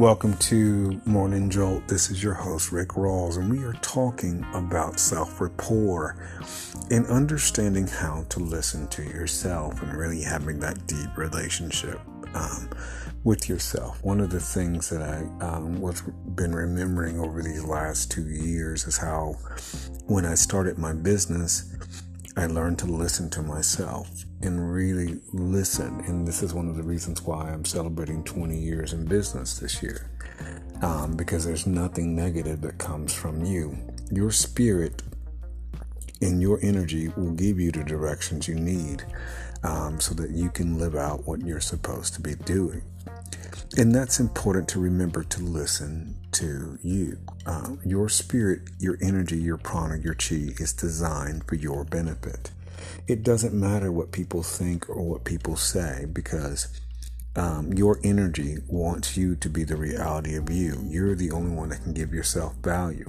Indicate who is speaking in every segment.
Speaker 1: Welcome to Morning Jolt. This is your host, Rick Rawls, and we are talking about self rapport and understanding how to listen to yourself and really having that deep relationship um, with yourself. One of the things that I um, was been remembering over these last two years is how when I started my business, I learned to listen to myself and really listen. And this is one of the reasons why I'm celebrating 20 years in business this year. Um, because there's nothing negative that comes from you. Your spirit and your energy will give you the directions you need um, so that you can live out what you're supposed to be doing. And that's important to remember to listen to you. Uh, your spirit, your energy, your prana, your chi is designed for your benefit. It doesn't matter what people think or what people say because um, your energy wants you to be the reality of you. You're the only one that can give yourself value.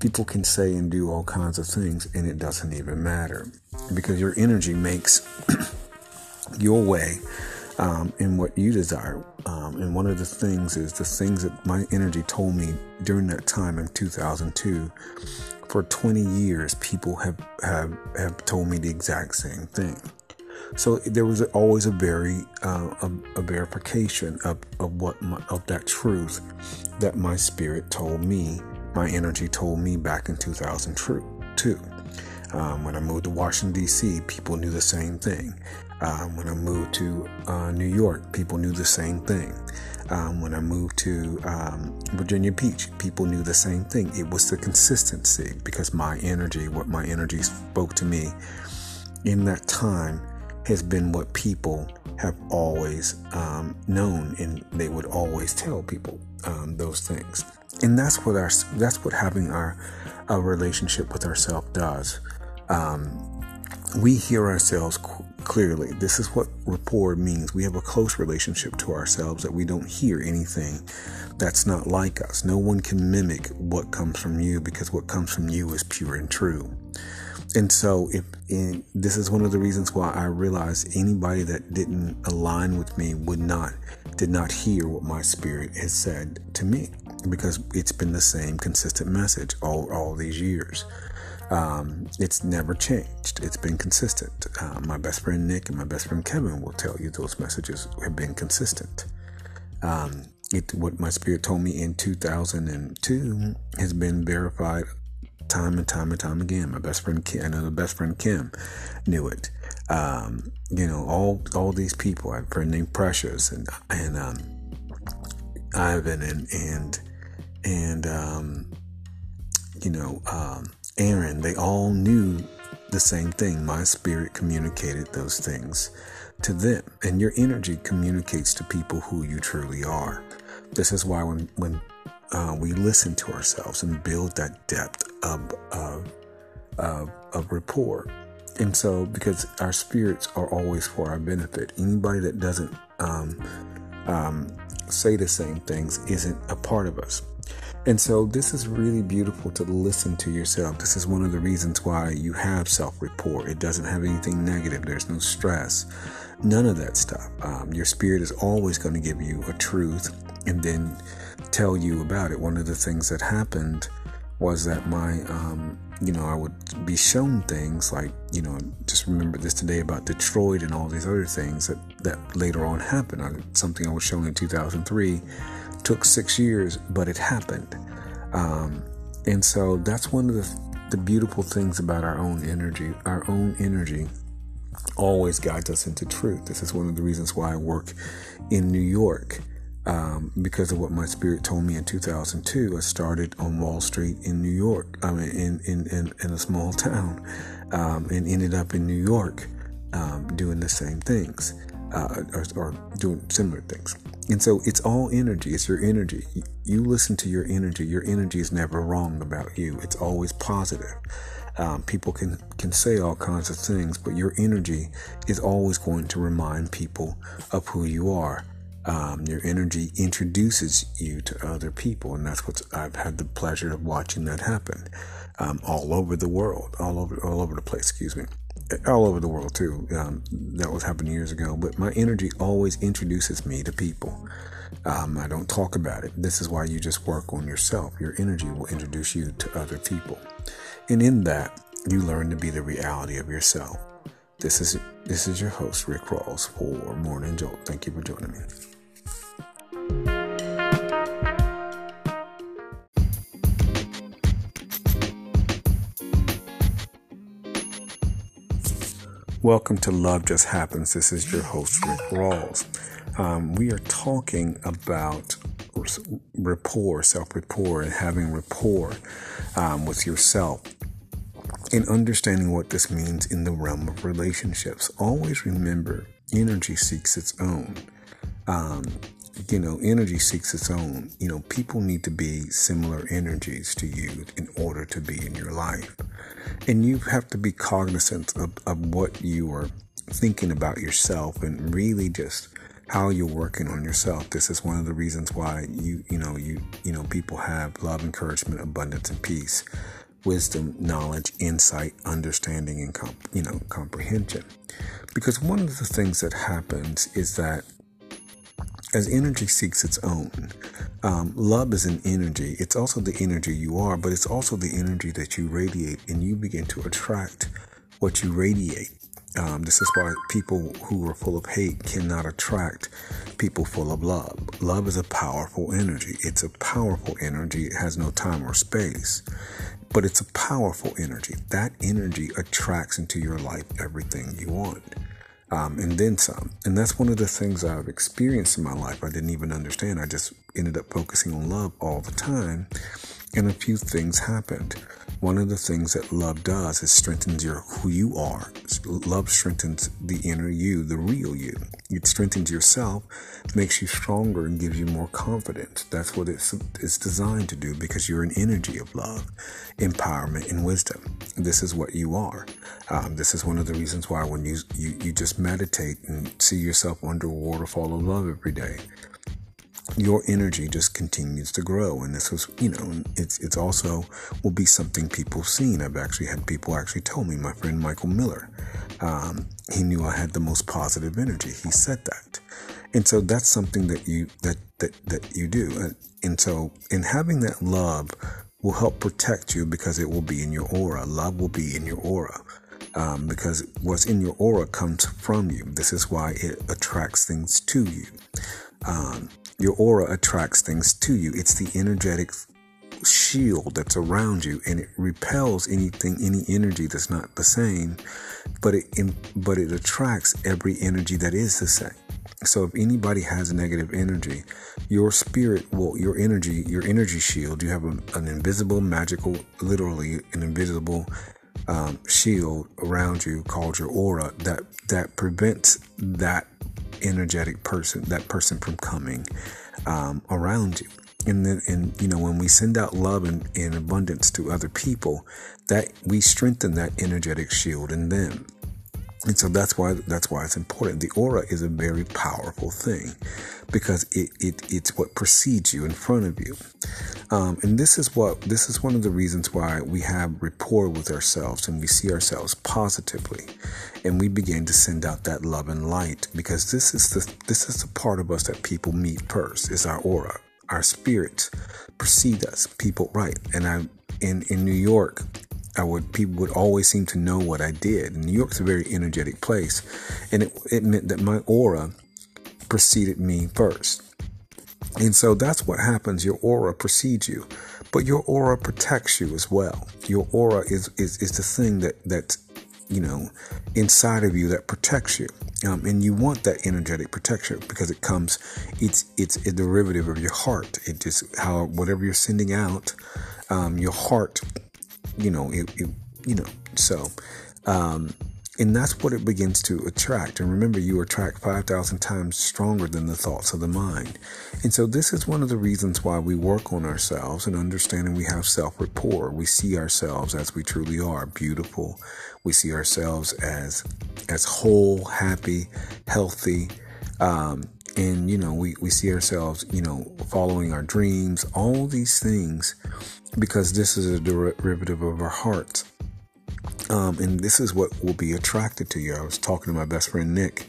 Speaker 1: People can say and do all kinds of things, and it doesn't even matter because your energy makes your way um, in what you desire. Um, and one of the things is the things that my energy told me during that time in 2002. For 20 years, people have, have, have told me the exact same thing. So there was always a very uh, a, a, verification of, of what my, of that truth that my spirit told me, my energy told me back in 2002. Um, when I moved to Washington D.C., people knew the same thing. Um, when I moved to uh, New York, people knew the same thing. Um, when I moved to um, Virginia Beach, people knew the same thing. It was the consistency because my energy, what my energy spoke to me in that time, has been what people have always um, known, and they would always tell people um, those things. And that's what our that's what having our a relationship with ourselves does. Um, we hear ourselves clearly. This is what rapport means. We have a close relationship to ourselves that we don't hear anything that's not like us. No one can mimic what comes from you because what comes from you is pure and true. And so, if this is one of the reasons why I realized anybody that didn't align with me would not, did not hear what my spirit has said to me because it's been the same consistent message all, all these years. Um, it's never changed. It's been consistent. Uh, my best friend Nick and my best friend Kevin will tell you those messages have been consistent. Um, it, what my spirit told me in 2002 has been verified time and time and time again. My best friend Kim, another best friend Kim, knew it. Um, you know, all all these people. I have a friend named Precious and and um, Ivan and and and um, you know um, Aaron, they all knew the same thing. My spirit communicated those things to them, and your energy communicates to people who you truly are. This is why when when uh, we listen to ourselves and build that depth of of, of of rapport, and so because our spirits are always for our benefit. Anybody that doesn't um, um, say the same things isn't a part of us. And so, this is really beautiful to listen to yourself. This is one of the reasons why you have self rapport. It doesn't have anything negative, there's no stress, none of that stuff. Um, your spirit is always going to give you a truth and then tell you about it. One of the things that happened was that my, um, you know, I would be shown things like, you know, just remember this today about Detroit and all these other things that, that later on happened. I, something I was shown in 2003 took six years, but it happened. Um, and so that's one of the, the beautiful things about our own energy. Our own energy always guides us into truth. This is one of the reasons why I work in New York. Um, because of what my spirit told me in 2002, I started on Wall Street in New York. I mean, in in, in, in a small town, um, and ended up in New York um, doing the same things uh, doing similar things. And so it's all energy. It's your energy. You listen to your energy. Your energy is never wrong about you. It's always positive. Um, people can can say all kinds of things, but your energy is always going to remind people of who you are. Um, your energy introduces you to other people, and that's what I've had the pleasure of watching that happen um, all over the world, all over all over the place. Excuse me. All over the world too. Um, that was happening years ago. But my energy always introduces me to people. Um, I don't talk about it. This is why you just work on yourself. Your energy will introduce you to other people. And in that, you learn to be the reality of yourself. This is this is your host, Rick Rawls, for Morning Jolt. Thank you for joining me. Welcome to Love Just Happens. This is your host, Rick Rawls. Um, we are talking about rapport, self rapport, and having rapport um, with yourself and understanding what this means in the realm of relationships. Always remember energy seeks its own. Um, you know, energy seeks its own. You know, people need to be similar energies to you in order to be in your life. And you have to be cognizant of, of what you are thinking about yourself and really just how you're working on yourself. This is one of the reasons why you, you know, you, you know, people have love, encouragement, abundance, and peace wisdom, knowledge, insight, understanding, and comp- you know comprehension. Because one of the things that happens is that as energy seeks its own, um, love is an energy. It's also the energy you are, but it's also the energy that you radiate, and you begin to attract what you radiate. Um, this is why people who are full of hate cannot attract people full of love. Love is a powerful energy. It's a powerful energy. It has no time or space but it's a powerful energy. That energy attracts into your life everything you want. Um, and then some. And that's one of the things I've experienced in my life. I didn't even understand. I just ended up focusing on love all the time. And a few things happened. One of the things that love does is strengthens your who you are. Love strengthens the inner you, the real you. It strengthens yourself, makes you stronger, and gives you more confidence. That's what it's, it's designed to do because you're an energy of love, empowerment, and wisdom. This is what you are. Um, this is one of the reasons why when you, you you just meditate and see yourself under a waterfall of love every day, your energy just continues to grow. And this was you know it's it's also will be something people seen. I've actually had people actually tell me my friend michael miller um, he knew i had the most positive energy. He said that. And so that's something that you that that that you do. And, and so in having that love will help protect you because it will be in your aura. Love will be in your aura um, because what's in your aura comes from you. This is why it attracts things to you. Um, your aura attracts things to you. It's the energetic shield that's around you and it repels anything any energy that's not the same but it but it attracts every energy that is the same so if anybody has negative energy your spirit will your energy your energy shield you have a, an invisible magical literally an invisible um, shield around you called your aura that that prevents that energetic person, that person from coming um, around you. And then, and you know, when we send out love and, and abundance to other people, that we strengthen that energetic shield in them. And so that's why that's why it's important. The aura is a very powerful thing because it, it it's what precedes you in front of you. Um, and this is what this is one of the reasons why we have rapport with ourselves and we see ourselves positively and we begin to send out that love and light because this is the this is the part of us that people meet first is our aura. Our spirits precede us. People right. And I in in New York, I would people would always seem to know what I did. And New York's a very energetic place, and it, it meant that my aura preceded me first. And so that's what happens. Your aura precedes you, but your aura protects you as well. Your aura is is, is the thing that that's you know inside of you that protects you, um, and you want that energetic protection because it comes. It's it's a derivative of your heart. It just how whatever you're sending out, um, your heart you know, it, it you know, so, um, and that's what it begins to attract. And remember, you attract 5,000 times stronger than the thoughts of the mind. And so, this is one of the reasons why we work on ourselves and understanding we have self rapport. We see ourselves as we truly are beautiful. We see ourselves as, as whole, happy, healthy, um, and you know we, we see ourselves you know following our dreams all these things because this is a derivative of our hearts Um, and this is what will be attracted to you. I was talking to my best friend Nick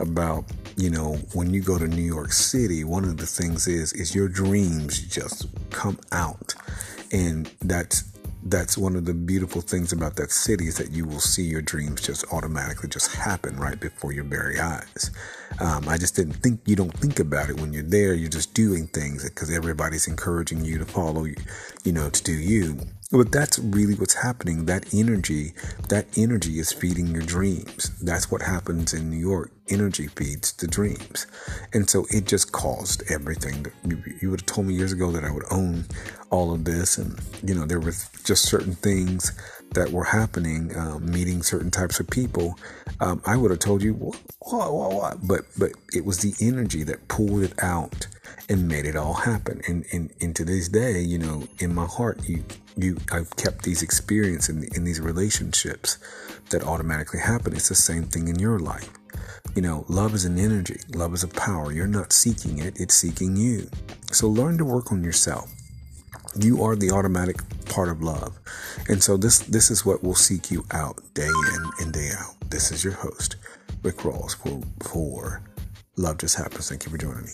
Speaker 1: about, you know, when you go to New York City, one of the things is is your dreams just come out. And that's that's one of the beautiful things about that city is that you will see your dreams just automatically just happen right before your very eyes. Um, I just didn't think you don't think about it when you're there. You're just doing things because everybody's encouraging you to follow, you know, to do you. But that's really what's happening. That energy, that energy is feeding your dreams. That's what happens in New York. Energy feeds the dreams. And so it just caused everything. You, would have told me years ago that I would own all of this. And, you know, there were just certain things that were happening, um, meeting certain types of people. Um, I would have told you, what, what, what? But, but it was the energy that pulled it out and made it all happen. And, and, and to this day, you know, in my heart, you, you, I've kept these experiences in, in these relationships that automatically happen. It's the same thing in your life. You know, love is an energy. Love is a power. You're not seeking it. It's seeking you. So learn to work on yourself. You are the automatic part of love. And so this, this is what will seek you out day in and day out. This is your host, Rick Rawls for, for Love Just Happens. Thank you for joining me.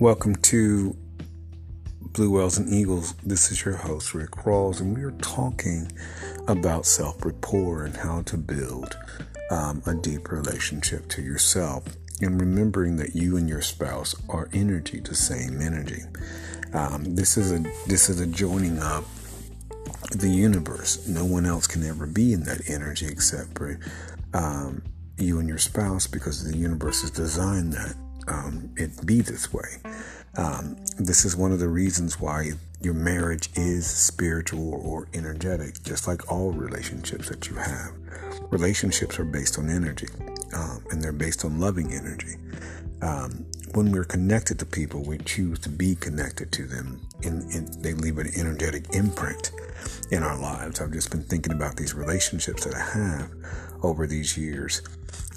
Speaker 1: Welcome to Blue Whales and Eagles. This is your host, Rick Rawls, and we are talking about self rapport and how to build um, a deep relationship to yourself. And remembering that you and your spouse are energy, the same energy. Um, this is a this is a joining up the universe. No one else can ever be in that energy except for um, you and your spouse, because the universe has designed that um, it be this way. Um, this is one of the reasons why your marriage is spiritual or energetic, just like all relationships that you have. Relationships are based on energy, um, and they're based on loving energy. Um, when we're connected to people, we choose to be connected to them, and, they leave an energetic imprint in our lives. I've just been thinking about these relationships that I have over these years.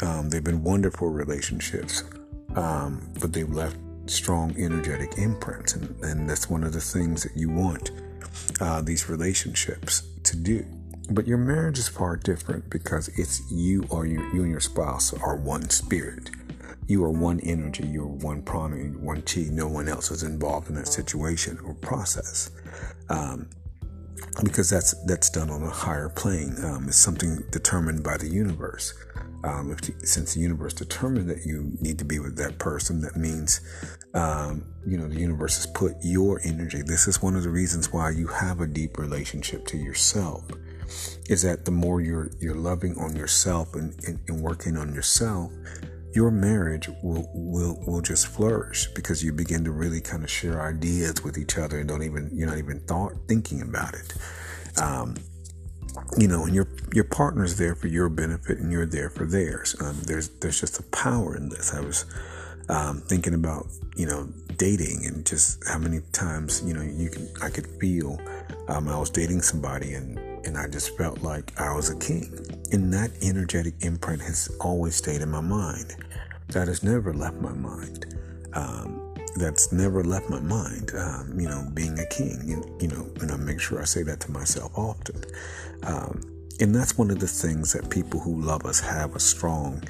Speaker 1: Um, they've been wonderful relationships um, but they've left strong energetic imprints, and, and that's one of the things that you want uh, these relationships to do. But your marriage is far different because it's you or you, you and your spouse are one spirit. You are one energy, you're one prana, one chi. No one else is involved in that situation or process. Um, because that's that's done on a higher plane. Um, it's something determined by the universe. Um, if, since the universe determined that you need to be with that person, that means, um, you know, the universe has put your energy. This is one of the reasons why you have a deep relationship to yourself. Is that the more you're you're loving on yourself and, and, and working on yourself, your marriage will will will just flourish because you begin to really kind of share ideas with each other and don't even you're not even thought thinking about it. Um, you know, and your your partner's there for your benefit, and you're there for theirs. Um, there's there's just a power in this. I was um, thinking about you know dating and just how many times you know you can I could feel um, I was dating somebody and and I just felt like I was a king, and that energetic imprint has always stayed in my mind. That has never left my mind. Um, that's never left my mind. Um, you know, being a king, and, you know, and I make sure I say that to myself often. Um, and that's one of the things that people who love us have a strong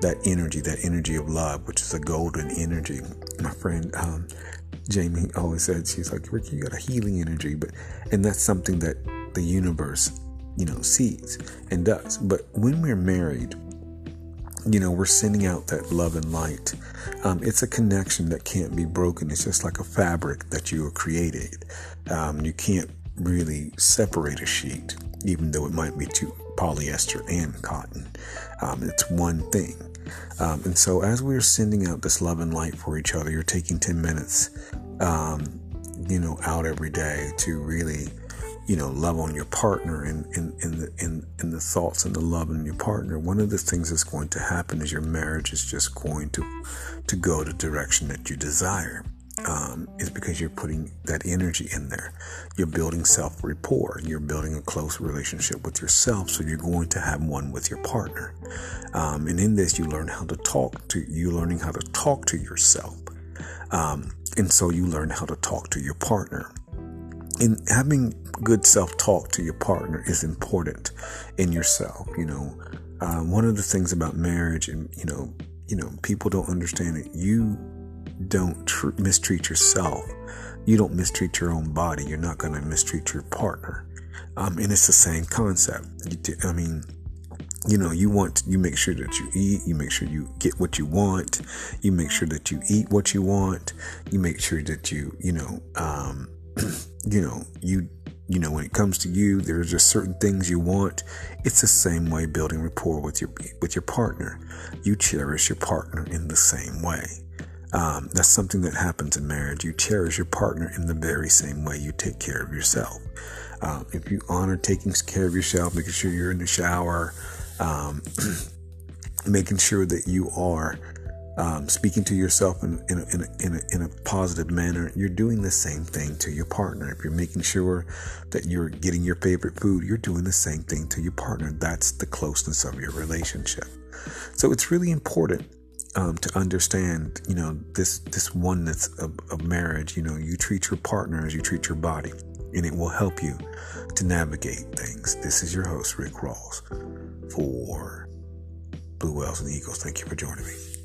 Speaker 1: that energy, that energy of love, which is a golden energy. My friend um, Jamie always said, she's like, Ricky, you got a healing energy, but and that's something that the universe, you know, sees and does. But when we're married, you know, we're sending out that love and light. Um, it's a connection that can't be broken. It's just like a fabric that you created. Um, you can't really separate a sheet, even though it might be two polyester and cotton. Um, it's one thing. Um, and so, as we're sending out this love and light for each other, you're taking 10 minutes, um, you know, out every day to really you know, love on your partner and in, in, in, the in, in the thoughts and the love in your partner, one of the things that's going to happen is your marriage is just going to to go the direction that you desire. um, is because you're putting that energy in there. You're building self rapport. You're building a close relationship with yourself. So you're going to have one with your partner. Um, and in this, you learn how to talk to you, learning how to talk to yourself. Um, and so you learn how to talk to your partner. And having good self talk to your partner is important in yourself. You know, uh, one of the things about marriage, and you know, you know, people don't understand it. You don't tr- mistreat yourself. You don't mistreat your own body. You're not going to mistreat your partner. Um, and it's the same concept. I mean, you know, you want, you make sure that you eat, you make sure you get what you want, you make sure that you eat what you want, you make sure that you, you know, um, you know, you, you know, when it comes to you, there's just certain things you want. It's the same way building rapport with your, with your partner. You cherish your partner in the same way. Um, that's something that happens in marriage. You cherish your partner in the very same way you take care of yourself. Um, if you honor taking care of yourself, making sure you're in the shower, um, making sure that you are um, speaking to yourself in, in, a, in, a, in, a, in a positive manner, you're doing the same thing to your partner. If you're making sure that you're getting your favorite food, you're doing the same thing to your partner. That's the closeness of your relationship. So it's really important um, to understand, you know, this this oneness of, of marriage. You know, you treat your partner as you treat your body, and it will help you to navigate things. This is your host, Rick Rawls, for Blue Whales and Eagles. Thank you for joining me.